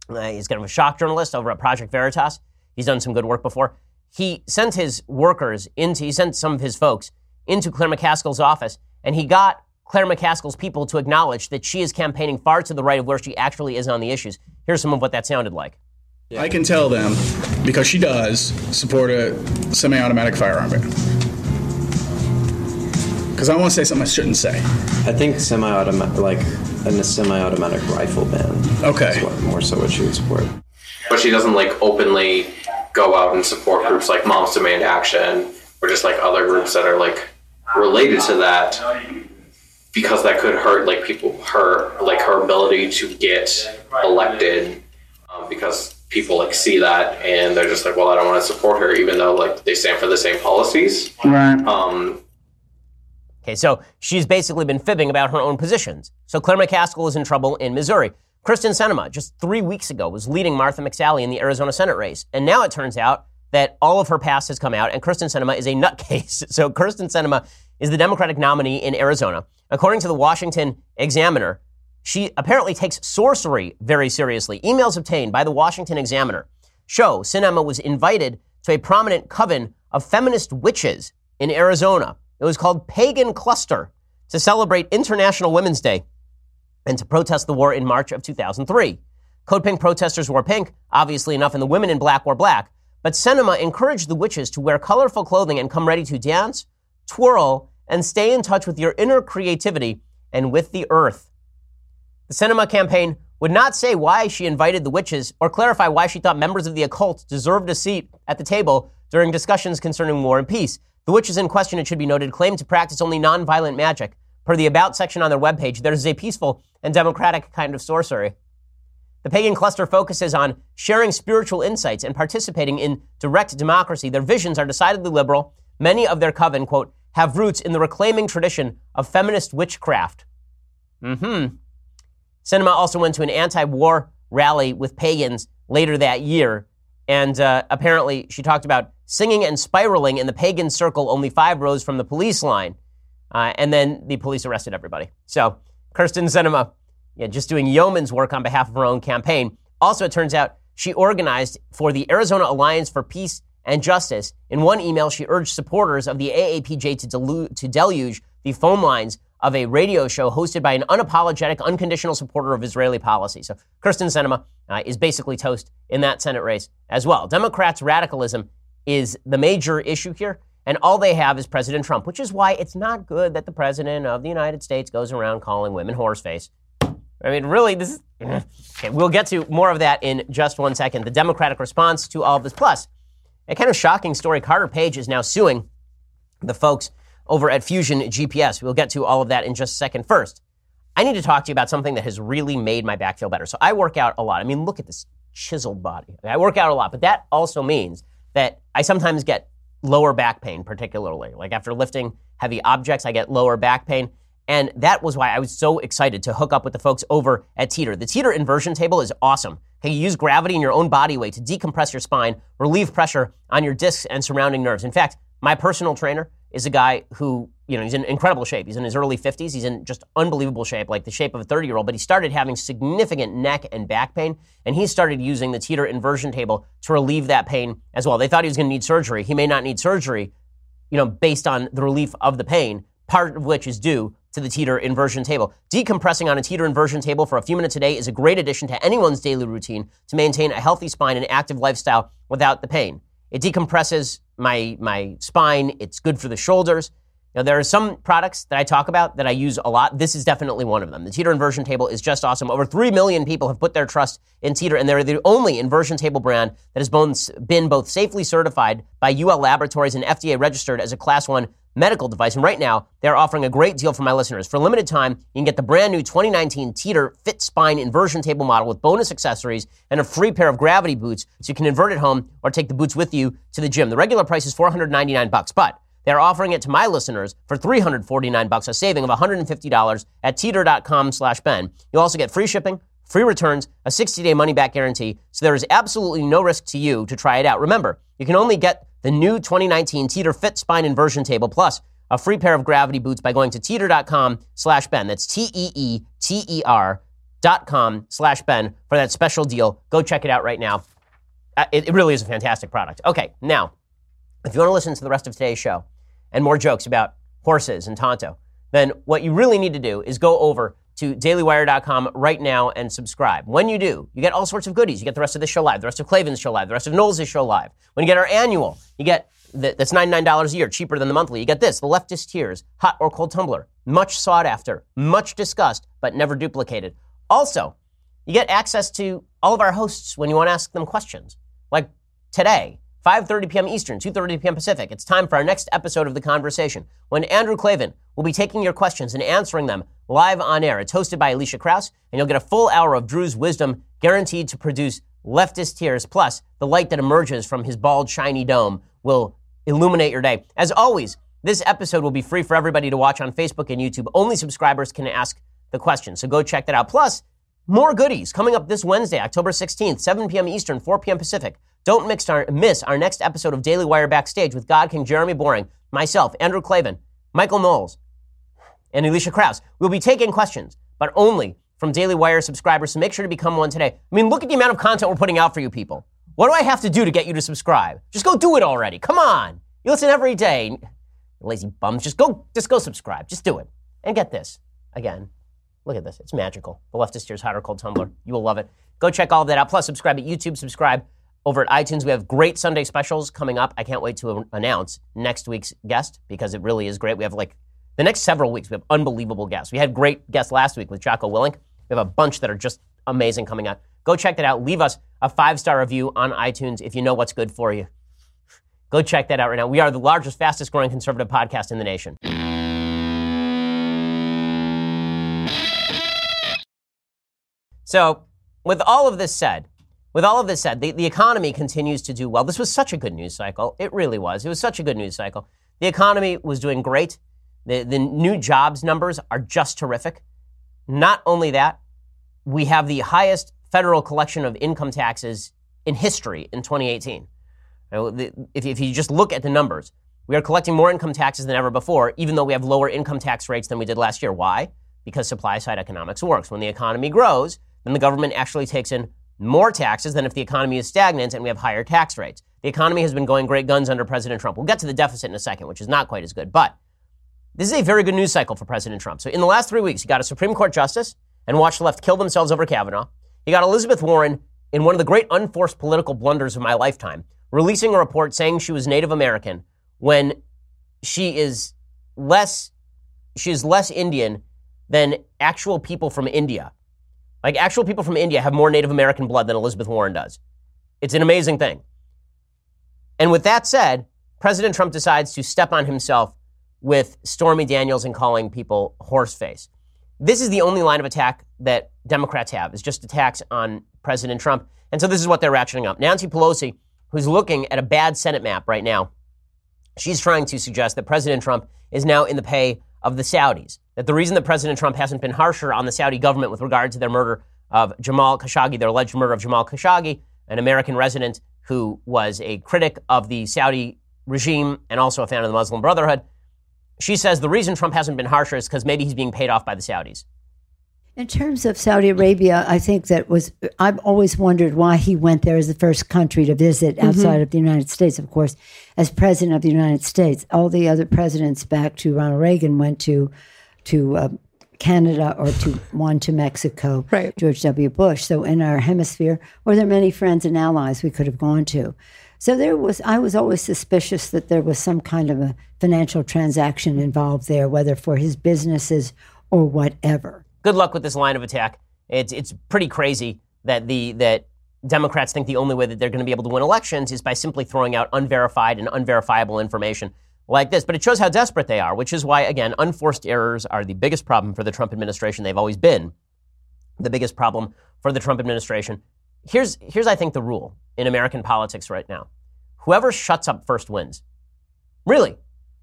uh, he's kind of a shock journalist over at Project Veritas. He's done some good work before. He sent his workers into, he sent some of his folks into Claire McCaskill's office, and he got Claire McCaskill's people to acknowledge that she is campaigning far to the right of where she actually is on the issues. Here's some of what that sounded like. I can tell them because she does support a semi-automatic firearm ban. Because I want to say something I shouldn't say. I think semi-automatic, like a semi-automatic rifle ban. Okay. more so what she would support. But she doesn't like openly go out and support groups like Moms Demand Action or just like other groups that are like related to that because that could hurt like people her like her ability to get elected um, because people like see that and they're just like well i don't want to support her even though like they stand for the same policies. Right. Um, okay so she's basically been fibbing about her own positions. So claire mccaskill is in trouble in missouri Kyrsten Sinema, just three weeks ago, was leading Martha McSally in the Arizona Senate race. And now it turns out that all of her past has come out, and Kyrsten Sinema is a nutcase. So Kyrsten Sinema is the Democratic nominee in Arizona. According to the Washington Examiner, she apparently takes sorcery very seriously. Emails obtained by the Washington Examiner show Sinema was invited to a prominent coven of feminist witches in Arizona. It was called Pagan Cluster to celebrate International Women's Day and to protest the war in March of 2003. Code Pink protesters wore pink, obviously enough, and the women in black wore black. But Sinema encouraged the witches to wear colorful clothing and come ready to dance, twirl, and stay in touch with your inner creativity and with the earth. The Sinema campaign would not say why she invited the witches or clarify why she thought members of the occult deserved a seat at the table during discussions concerning war and peace. The witches in question, it should be noted, claim to practice only nonviolent magic. Per the About section on their webpage, there is a peaceful and democratic kind of sorcery. The pagan cluster focuses on sharing spiritual insights and participating in direct democracy. Their visions are decidedly liberal. Many of their coven, quote, have roots in the reclaiming tradition of feminist witchcraft. Mm-hmm. Sinema also went to an anti-war rally with pagans later that year, and uh, apparently she talked about singing and spiraling in the pagan circle only five rows from the police line. Uh, and then the police arrested everybody. So Kyrsten Sinema, yeah, just doing yeoman's work on behalf of her own campaign. Also, it turns out she organized for the Arizona Alliance for Peace and Justice. In one email, she urged supporters of the AAPJ to, delu- to deluge the phone lines of a radio show hosted by an unapologetic, unconditional supporter of Israeli policy. So Kyrsten Sinema uh, is basically toast in that Senate race as well. Democrats' radicalism is the major issue here. And all they have is President Trump, which is why it's not good that the President of the United States goes around calling women horseface. I mean, really, this is. Okay, we'll get to more of that in just one second. The Democratic response to all of this. Plus, a kind of shocking story Carter Page is now suing the folks over at Fusion GPS. We'll get to all of that in just a second. First, I need to talk to you about something that has really made my back feel better. So I work out a lot. I mean, look at this chiseled body. I work out a lot, but that also means that I sometimes get lower back pain, particularly. Like after lifting heavy objects, I get lower back pain. And that was why I was so excited to hook up with the folks over at Teeter. The Teeter inversion table is awesome. Okay, you use gravity and your own body weight to decompress your spine, relieve pressure on your discs and surrounding nerves. In fact, my personal trainer is a guy who, you know, he's in incredible shape. He's in his early 50s. He's in just unbelievable shape, like the shape of a 30 year old. But he started having significant neck and back pain, and he started using the Teeter inversion table to relieve that pain as well. They thought he was going to need surgery. He may not need surgery, you know, based on the relief of the pain, part of which is due to the teeter inversion table. Decompressing on a teeter inversion table for a few minutes a day is a great addition to anyone's daily routine to maintain a healthy spine and active lifestyle without the pain. It decompresses my, my spine. It's good for the shoulders. Now, there are some products that I talk about that I use a lot. This is definitely one of them. The Teeter inversion table is just awesome. Over 3 million people have put their trust in Teeter, and they're the only inversion table brand that has been both safely certified by UL Laboratories and FDA registered as a Class 1 medical device. And right now, they're offering a great deal for my listeners. For a limited time, you can get the brand new 2019 Teeter Fit Spine inversion table model with bonus accessories and a free pair of gravity boots so you can invert at home or take the boots with you to the gym. The regular price is 499 bucks, but they're offering it to my listeners for 349 bucks, a saving of $150 at teeter.com slash Ben. You'll also get free shipping, free returns, a 60-day money-back guarantee, so there is absolutely no risk to you to try it out. Remember, you can only get the new 2019 Teeter Fit Spine Inversion Table plus a free pair of gravity boots by going to teeter.com slash Ben. That's T-E-E-T-E-R dot com slash Ben for that special deal. Go check it out right now. Uh, it really is a fantastic product. Okay, now, if you want to listen to the rest of today's show and more jokes about horses and Tonto, then what you really need to do is go over to dailywire.com right now and subscribe. When you do, you get all sorts of goodies. You get the rest of the show live, the rest of Klavan's show live, the rest of Knowles' show live. When you get our annual, you get the, that's $99 a year, cheaper than the monthly. You get this, the leftist tears, hot or cold tumbler, much sought after, much discussed, but never duplicated. Also, you get access to all of our hosts when you want to ask them questions. Like today, 5:30 p.m. Eastern, 2:30 p.m. Pacific. It's time for our next episode of the conversation when Andrew Klavan will be taking your questions and answering them live on air. It's hosted by Alicia Krause, and you'll get a full hour of Drew's wisdom guaranteed to produce leftist tears. Plus, the light that emerges from his bald, shiny dome will illuminate your day. As always, this episode will be free for everybody to watch on Facebook and YouTube. Only subscribers can ask the question, so go check that out. Plus, more goodies coming up this Wednesday, October 16th, 7 p.m. Eastern, 4 p.m. Pacific. Don't mix our, miss our next episode of Daily Wire Backstage with God King Jeremy Boring, myself, Andrew Klavan, Michael Knowles, and Alicia Krause. We'll be taking questions, but only from Daily Wire subscribers, so make sure to become one today. I mean, look at the amount of content we're putting out for you people. What do I have to do to get you to subscribe? Just go do it already. Come on. You listen every day. Lazy bums. Just go, just go subscribe. Just do it. And get this. Again, look at this. It's magical. The leftist tears hot or cold tumbler. You will love it. Go check all of that out. Plus, subscribe at YouTube. Subscribe over at iTunes. We have great Sunday specials coming up. I can't wait to announce next week's guest because it really is great. We have like The next several weeks, we have unbelievable guests. We had great guests last week with Jocko Willink. We have a bunch that are just amazing coming out. Go check that out. Leave us a five star review on iTunes if you know what's good for you. Go check that out right now. We are the largest, fastest growing conservative podcast in the nation. So, with all of this said, with all of this said, the, the economy continues to do well. This was such a good news cycle. It really was. It was such a good news cycle. The economy was doing great. The, the new jobs numbers are just terrific. Not only that, we have the highest federal collection of income taxes in history in 2018. If, if you just look at the numbers, we are collecting more income taxes than ever before, even though we have lower income tax rates than we did last year. Why? Because supply side economics works. When the economy grows, then the government actually takes in more taxes than if the economy is stagnant and we have higher tax rates. The economy has been going great guns under President Trump. We'll get to the deficit in a second, which is not quite as good. But this is a very good news cycle for President Trump. So in the last three weeks, he got a Supreme Court justice and watched the left kill themselves over Kavanaugh. He got Elizabeth Warren in one of the great unforced political blunders of my lifetime, releasing a report saying she was Native American when she is less she is less Indian than actual people from India. Like actual people from India have more Native American blood than Elizabeth Warren does. It's an amazing thing. And with that said, President Trump decides to step on himself with Stormy Daniels and calling people horseface. This is the only line of attack that Democrats have, is just attacks on President Trump. And so this is what they're ratcheting up. Nancy Pelosi, who's looking at a bad Senate map right now, she's trying to suggest that President Trump is now in the pay of the Saudis. That the reason that President Trump hasn't been harsher on the Saudi government with regard to their murder of Jamal Khashoggi, their alleged murder of Jamal Khashoggi, an American resident who was a critic of the Saudi regime and also a fan of the Muslim Brotherhood. She says the reason Trump hasn't been harsher is because maybe he's being paid off by the Saudis. In terms of Saudi Arabia, I think that was, I've always wondered why he went there as the first country to visit mm-hmm. outside mm-hmm. of the United States, of course, as president of the United States. All the other presidents back to Ronald Reagan went to, to uh, Canada or to one to Mexico, right. George W. Bush. So in our hemisphere, were there many friends and allies we could have gone to? So there was, I was always suspicious that there was some kind of a financial transaction involved there, whether for his businesses or whatever good luck with this line of attack. It's it's pretty crazy that the that Democrats think the only way that they're going to be able to win elections is by simply throwing out unverified and unverifiable information like this. But it shows how desperate they are, which is why again, unforced errors are the biggest problem for the Trump administration. They've always been the biggest problem for the Trump administration. Here's here's I think the rule in American politics right now. Whoever shuts up first wins. Really.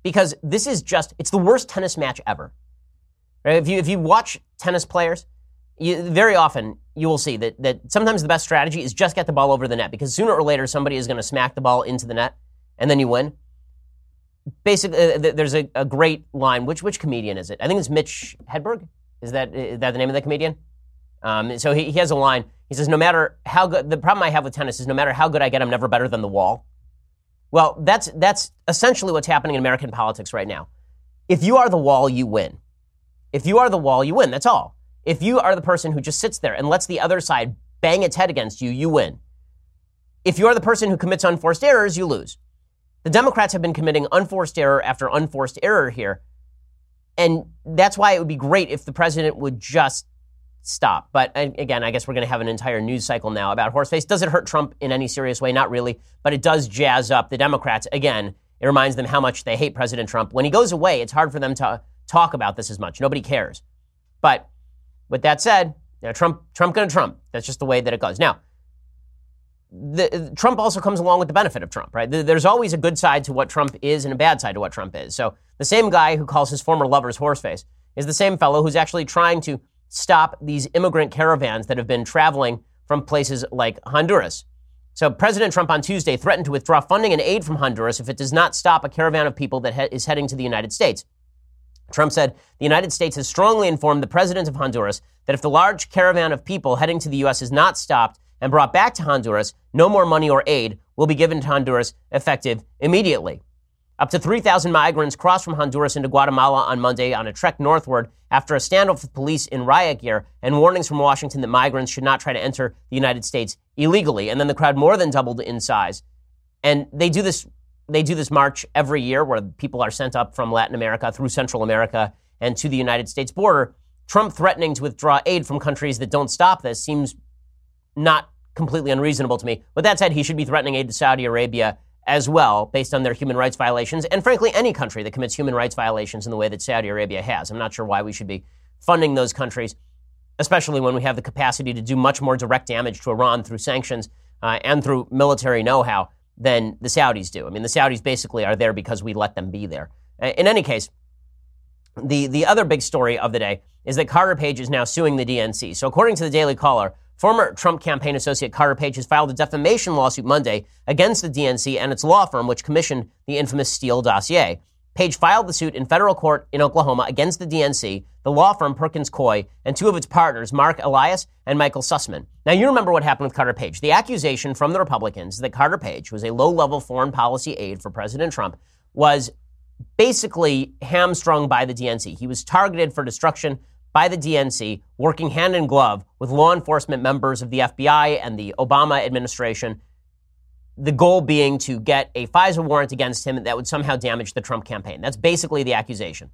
Because this is just it's the worst tennis match ever. Right? If you if you watch tennis players, you, very often you will see that that sometimes the best strategy is just get the ball over the net because sooner or later somebody is going to smack the ball into the net and then you win. Basically, uh, there's a, a, great line. Which which comedian is it? I think it's Mitch Hedberg. Is that is that the name of the comedian? Um, so he, he has a line. He says, "No matter how good the problem I have with tennis is, no matter how good I get, I'm never better than the wall." Well, that's that's essentially what's happening in American politics right now. If you are the wall, you win. If you are the wall, you win. That's all. If you are the person who just sits there and lets the other side bang its head against you, you win. If you are the person who commits unforced errors, you lose. The Democrats have been committing unforced error after unforced error here. And that's why it would be great if the president would just stop. But again, I guess we're going to have an entire news cycle now about horseface. Does it hurt Trump in any serious way? Not really. But it does jazz up the Democrats. Again, it reminds them how much they hate President Trump. When he goes away, it's hard for them to talk about this as much. Nobody cares. But with that said, you know, Trump, Trump gonna Trump. That's just the way that it goes. Now, the, Trump also comes along with the benefit of Trump, right? There's always a good side to what Trump is and a bad side to what Trump is. So the same guy who calls his former lovers horseface is the same fellow who's actually trying to stop these immigrant caravans that have been traveling from places like Honduras. So President Trump on Tuesday threatened to withdraw funding and aid from Honduras if it does not stop a caravan of people that is heading to the United States. Trump said the United States has strongly informed the president of Honduras that if the large caravan of people heading to the U.S. is not stopped and brought back to Honduras, no more money or aid will be given to Honduras effective immediately. Up to 3,000 migrants crossed from Honduras into Guatemala on Monday on a trek northward after a standoff with police in riot gear and warnings from Washington that migrants should not try to enter the United States illegally. And then the crowd more than doubled in size. And they do this they do this march every year where people are sent up from Latin America through Central America and to the United States border. Trump threatening to withdraw aid from countries that don't stop this seems not completely unreasonable to me. With that said, he should be threatening aid to Saudi Arabia as well, based on their human rights violations, and frankly, any country that commits human rights violations in the way that Saudi Arabia has. I'm not sure why we should be funding those countries, especially when we have the capacity to do much more direct damage to Iran through sanctions uh, and through military know how than the Saudis do. I mean, the Saudis basically are there because we let them be there. In any case, the, the other big story of the day is that Carter Page is now suing the DNC. So, according to the Daily Caller, Former Trump campaign associate Carter Page has filed a defamation lawsuit Monday against the DNC and its law firm, which commissioned the infamous Steele dossier. Page filed the suit in federal court in Oklahoma against the DNC, the law firm Perkins Coie, and two of its partners, Mark Elias and Michael Sussmann. Now, you remember what happened with Carter Page. The accusation from the Republicans that Carter Page, was a low level foreign policy aide for President Trump, was basically hamstrung by the DNC. He was targeted for destruction by the DNC, working hand in glove with law enforcement members of the FBI and the Obama administration. The goal being to get a FISA warrant against him that would somehow damage the Trump campaign. That's basically the accusation.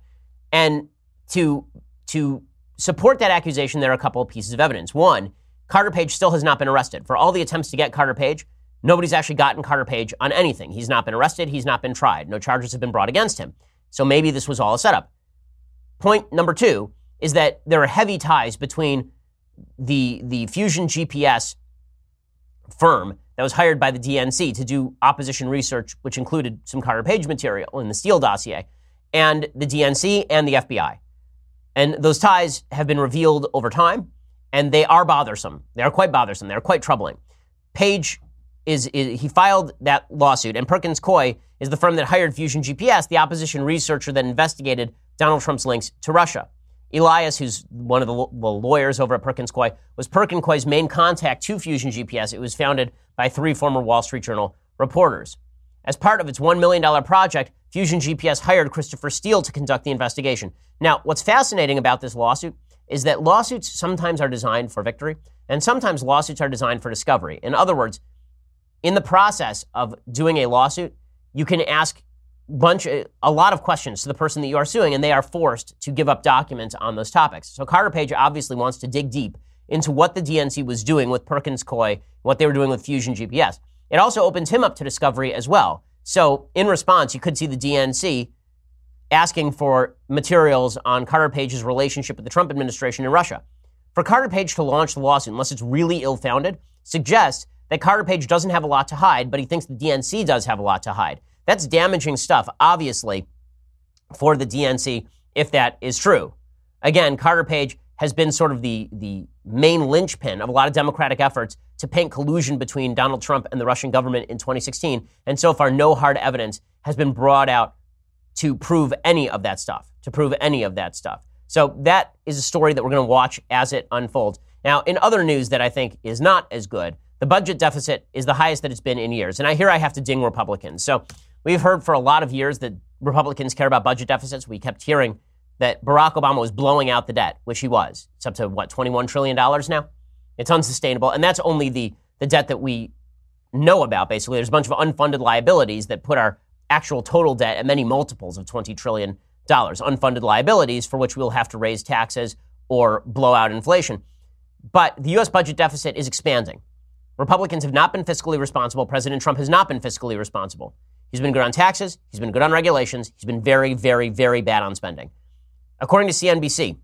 And to, to support that accusation, there are a couple of pieces of evidence. One, Carter Page still has not been arrested. For all the attempts to get Carter Page, nobody's actually gotten Carter Page on anything. He's not been arrested, he's not been tried. No charges have been brought against him. So maybe this was all a setup. Point number two is that there are heavy ties between the, the Fusion GPS firm that was hired by the DNC to do opposition research, which included some Carter Page material in the Steele dossier, and the DNC and the FBI. And those ties have been revealed over time, and they are bothersome. They are quite bothersome. They are quite troubling. Page is, is, he filed that lawsuit, and Perkins Coie is the firm that hired Fusion GPS, the opposition researcher that investigated Donald Trump's links to Russia. Elias, who's one of the, lawyers over at Perkins Coie, was Perkins Coie's main contact to Fusion GPS. It was founded by three former Wall Street Journal reporters. As part of its $1 million project, Fusion GPS hired Christopher Steele to conduct the investigation. Now, what's fascinating about this lawsuit is that lawsuits sometimes are designed for victory, and sometimes lawsuits are designed for discovery. In other words, in the process of doing a lawsuit, you can ask bunch eh, a lot of questions to the person that you are suing and they are forced to give up documents on those topics. So Carter Page obviously wants to dig deep into what the DNC was doing with Perkins Coie, what they were doing with Fusion GPS. It also opens him up to discovery as well. So in response, you could see the DNC asking for materials on Carter Page's relationship with the Trump administration in Russia. For Carter Page to launch the lawsuit, unless it's really ill-founded, suggests that Carter Page doesn't have a lot to hide, but he thinks the DNC does have a lot to hide. That's damaging stuff, obviously, for the DNC if that is true. Again, Carter Page has been sort of the, the main linchpin of a lot of Democratic efforts to paint collusion between Donald Trump and the Russian government in 2016. And so far, no hard evidence has been brought out to prove any of that stuff, to prove any of that stuff. So that is a story that we're going to watch as it unfolds. Now, in other news that I think is not as good, the budget deficit is the highest that it's been in years. And I hear I have to ding Republicans. So We've heard for a lot of years that Republicans care about budget deficits. We kept hearing that Barack Obama was blowing out the debt, which he was. It's up to what, $21 trillion now? It's unsustainable. And that's only the, the debt that we know about, basically. There's a bunch of unfunded liabilities that put our actual total debt at many multiples of $20 trillion. Unfunded liabilities for which we'll have to raise taxes or blow out inflation. But the U.S. budget deficit is expanding. Republicans have not been fiscally responsible. President Trump has not been fiscally responsible. He's been good on taxes. He's been good on regulations. He's been very, very, very bad on spending. According to CNBC,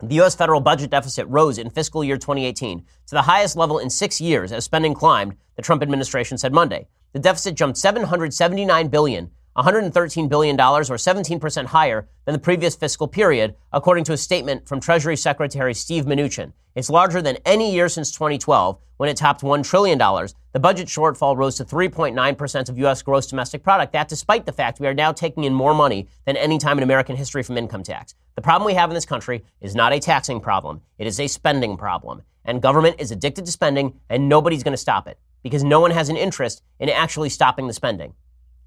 the U.S. federal budget deficit rose in fiscal year 2018 to the highest level in six years as spending climbed, the Trump administration said Monday. The deficit jumped 779 billion $113 billion, or 17% higher than the previous fiscal period, according to a statement from Treasury Secretary Steve Mnuchin. It's larger than any year since 2012, when it topped $1 trillion. The budget shortfall rose to 3.9% of U.S. gross domestic product. That despite the fact we are now taking in more money than any time in American history from income tax. The problem we have in this country is not a taxing problem. It is a spending problem. And government is addicted to spending, and nobody's going to stop it because no one has an interest in actually stopping the spending.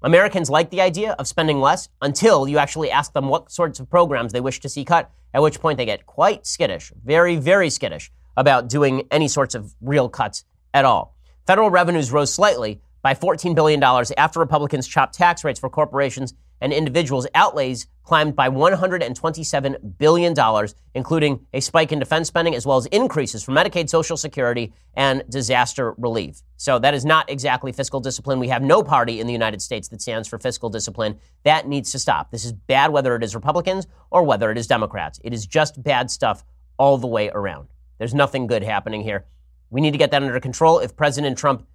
Americans like the idea of spending less until you actually ask them what sorts of programs they wish to see cut, at which point they get quite skittish, very, very skittish about doing any sorts of real cuts at all. Federal revenues rose slightly, by $14 billion after Republicans chopped tax rates for corporations and individuals. Outlays climbed by $127 billion, including a spike in defense spending as well as increases for Medicaid, Social Security, and disaster relief. So that is not exactly fiscal discipline. We have no party in the United States that stands for fiscal discipline. That needs to stop. This is bad whether it is Republicans or whether it is Democrats. It is just bad stuff all the way around. There's nothing good happening here. We need to get that under control. If President Trump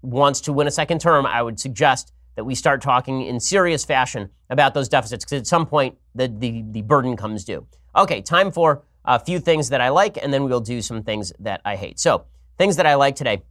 wants to win a second term, I would suggest that we start talking in serious fashion about those deficits because at some point the, the, the burden comes due. Okay, time for a few things that I like, and then we'll do some things that I hate. So, things that I like today.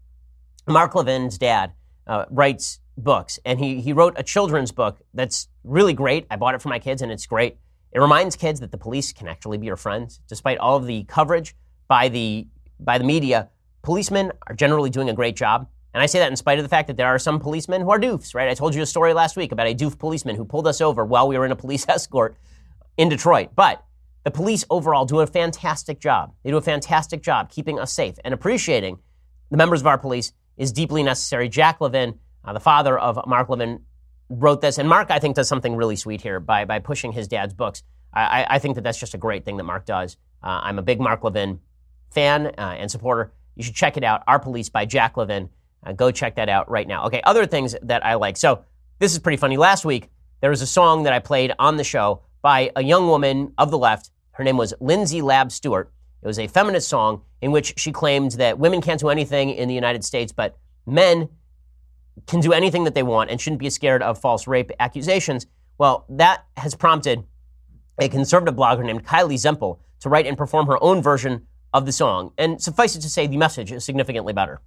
Mark Levin's dad uh, writes books, and he, he wrote a children's book that's really great. I bought it for my kids, and it's great. It reminds kids that the police can actually be your friends. Despite all of the coverage by the, by the media, policemen are generally doing a great job. And I say that in spite of the fact that there are some policemen who are doofs, right? I told you a story last week about a doof policeman who pulled us over while we were in a police escort in Detroit. But the police overall do a fantastic job. They do a fantastic job keeping us safe and appreciating the members of our police is deeply necessary. Jack Levin, uh, the father of Mark Levin, wrote this. And Mark, I think, does something really sweet here by, by pushing his dad's books. I, I think that that's just a great thing that Mark does. Uh, I'm a big Mark Levin fan uh, and supporter. You should check it out. Our Police by Jack Levin. Uh, go check that out right now. Okay, other things that I like. So this is pretty funny. Last week, there was a song that I played on the show by a young woman of the left. Her name was Lindsay Lab Stewart. It was a feminist song in which she claimed that women can't do anything in the United States, but men can do anything that they want and shouldn't be scared of false rape accusations. Well, that has prompted a conservative blogger named Kylie Zempel to write and perform her own version of the song. And suffice it to say, the message is significantly better.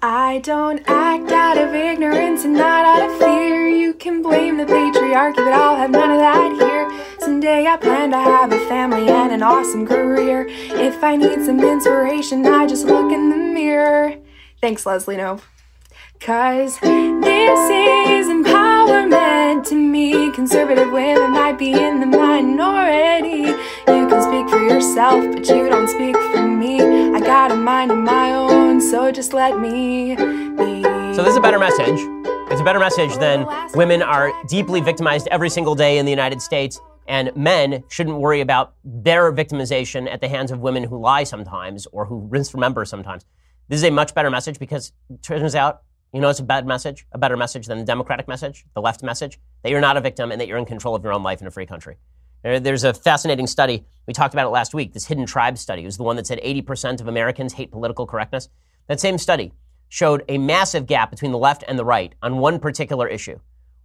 I don't act out of ignorance and not out of fear. You can blame the patriarchy, but I'll have none of that here. Someday I plan to have a family and an awesome career. If I need some inspiration, I just look in the mirror. Thanks, Leslie Knope. Cause this is empowerment to me. Conservative women might be in the minority. You can speak for yourself, but you don't speak for me. I got a mind of my so just let me be. So, this is a better message. It's a better message than women are deeply victimized every single day in the United States, and men shouldn't worry about their victimization at the hands of women who lie sometimes or who misremember sometimes. This is a much better message because it turns out you know, it's a bad message, a better message than the Democratic message, the left message, that you're not a victim and that you're in control of your own life in a free country. There's a fascinating study. We talked about it last week. This hidden tribe study it was the one that said 80% of Americans hate political correctness. That same study showed a massive gap between the left and the right on one particular issue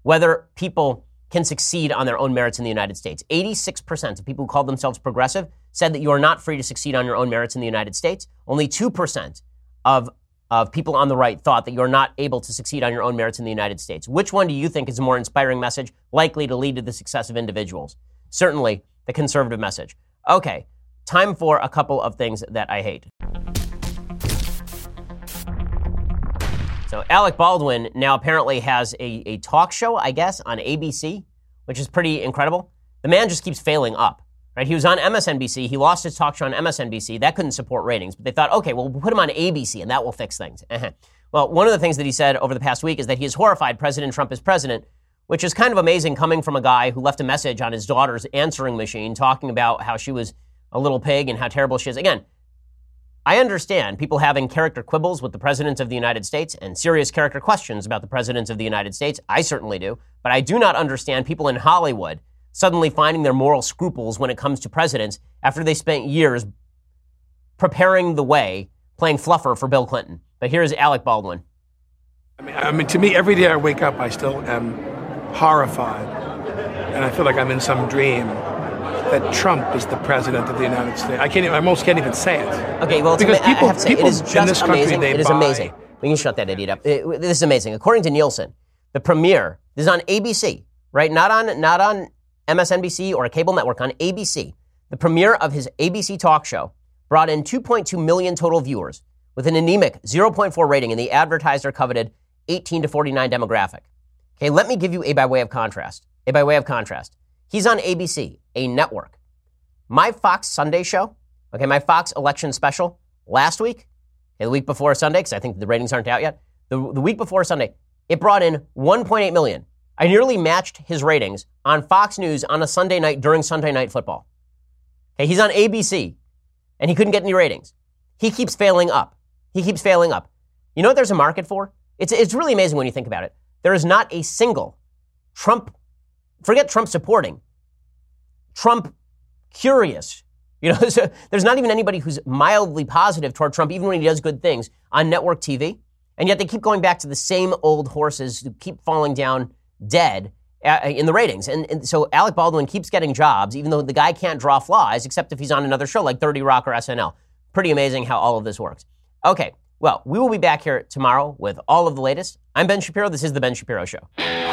whether people can succeed on their own merits in the United States. 86% of people who called themselves progressive said that you are not free to succeed on your own merits in the United States. Only 2% of of people on the right thought that you're not able to succeed on your own merits in the United States. Which one do you think is a more inspiring message likely to lead to the success of individuals? Certainly the conservative message. Okay, time for a couple of things that I hate. So, Alec Baldwin now apparently has a, a talk show, I guess, on ABC, which is pretty incredible. The man just keeps failing up. Right? He was on MSNBC. He lost his talk show on MSNBC. That couldn't support ratings. But they thought, okay, well, we'll put him on ABC and that will fix things. Uh-huh. Well, one of the things that he said over the past week is that he is horrified President Trump is president, which is kind of amazing coming from a guy who left a message on his daughter's answering machine talking about how she was a little pig and how terrible she is. Again, I understand people having character quibbles with the President of the United States and serious character questions about the President of the United States. I certainly do. But I do not understand people in Hollywood suddenly finding their moral scruples when it comes to presidents after they spent years preparing the way, playing fluffer for Bill Clinton. But here's Alec Baldwin. I mean, I mean, to me, every day I wake up, I still am horrified. And I feel like I'm in some dream that Trump is the president of the United States. I can't. Even, I almost can't even say it. Okay, well, because ama- people, I have to say, it is just amazing. Country, it is buy... amazing. We can shut that idiot up. It, this is amazing. According to Nielsen, the premiere this is on ABC, right? Not on not on MSNBC or a cable network on ABC, the premiere of his ABC talk show brought in 2.2 million total viewers with an anemic 0.4 rating in the advertiser coveted 18 to 49 demographic. Okay, let me give you a by way of contrast. A by way of contrast. He's on ABC, a network. My Fox Sunday show, okay, my Fox election special last week, okay, the week before Sunday, because I think the ratings aren't out yet, the, the week before Sunday, it brought in 1.8 million. I nearly matched his ratings on Fox News on a Sunday night during Sunday Night Football. Okay, he's on ABC, and he couldn't get any ratings. He keeps failing up. He keeps failing up. You know what there's a market for? It's, it's really amazing when you think about it. There is not a single Trump, forget Trump supporting, Trump curious. You know, so there's not even anybody who's mildly positive toward Trump, even when he does good things on network TV. And yet they keep going back to the same old horses who keep falling down dead uh, in the ratings. And, and, so Alec Baldwin keeps getting jobs, even though the guy can't draw flies, except if he's on another show like 30 Rock or SNL. Pretty amazing how all of this works. Okay, well, we will be back here tomorrow with all of the latest. I'm Ben Shapiro. This is The Ben Shapiro Show.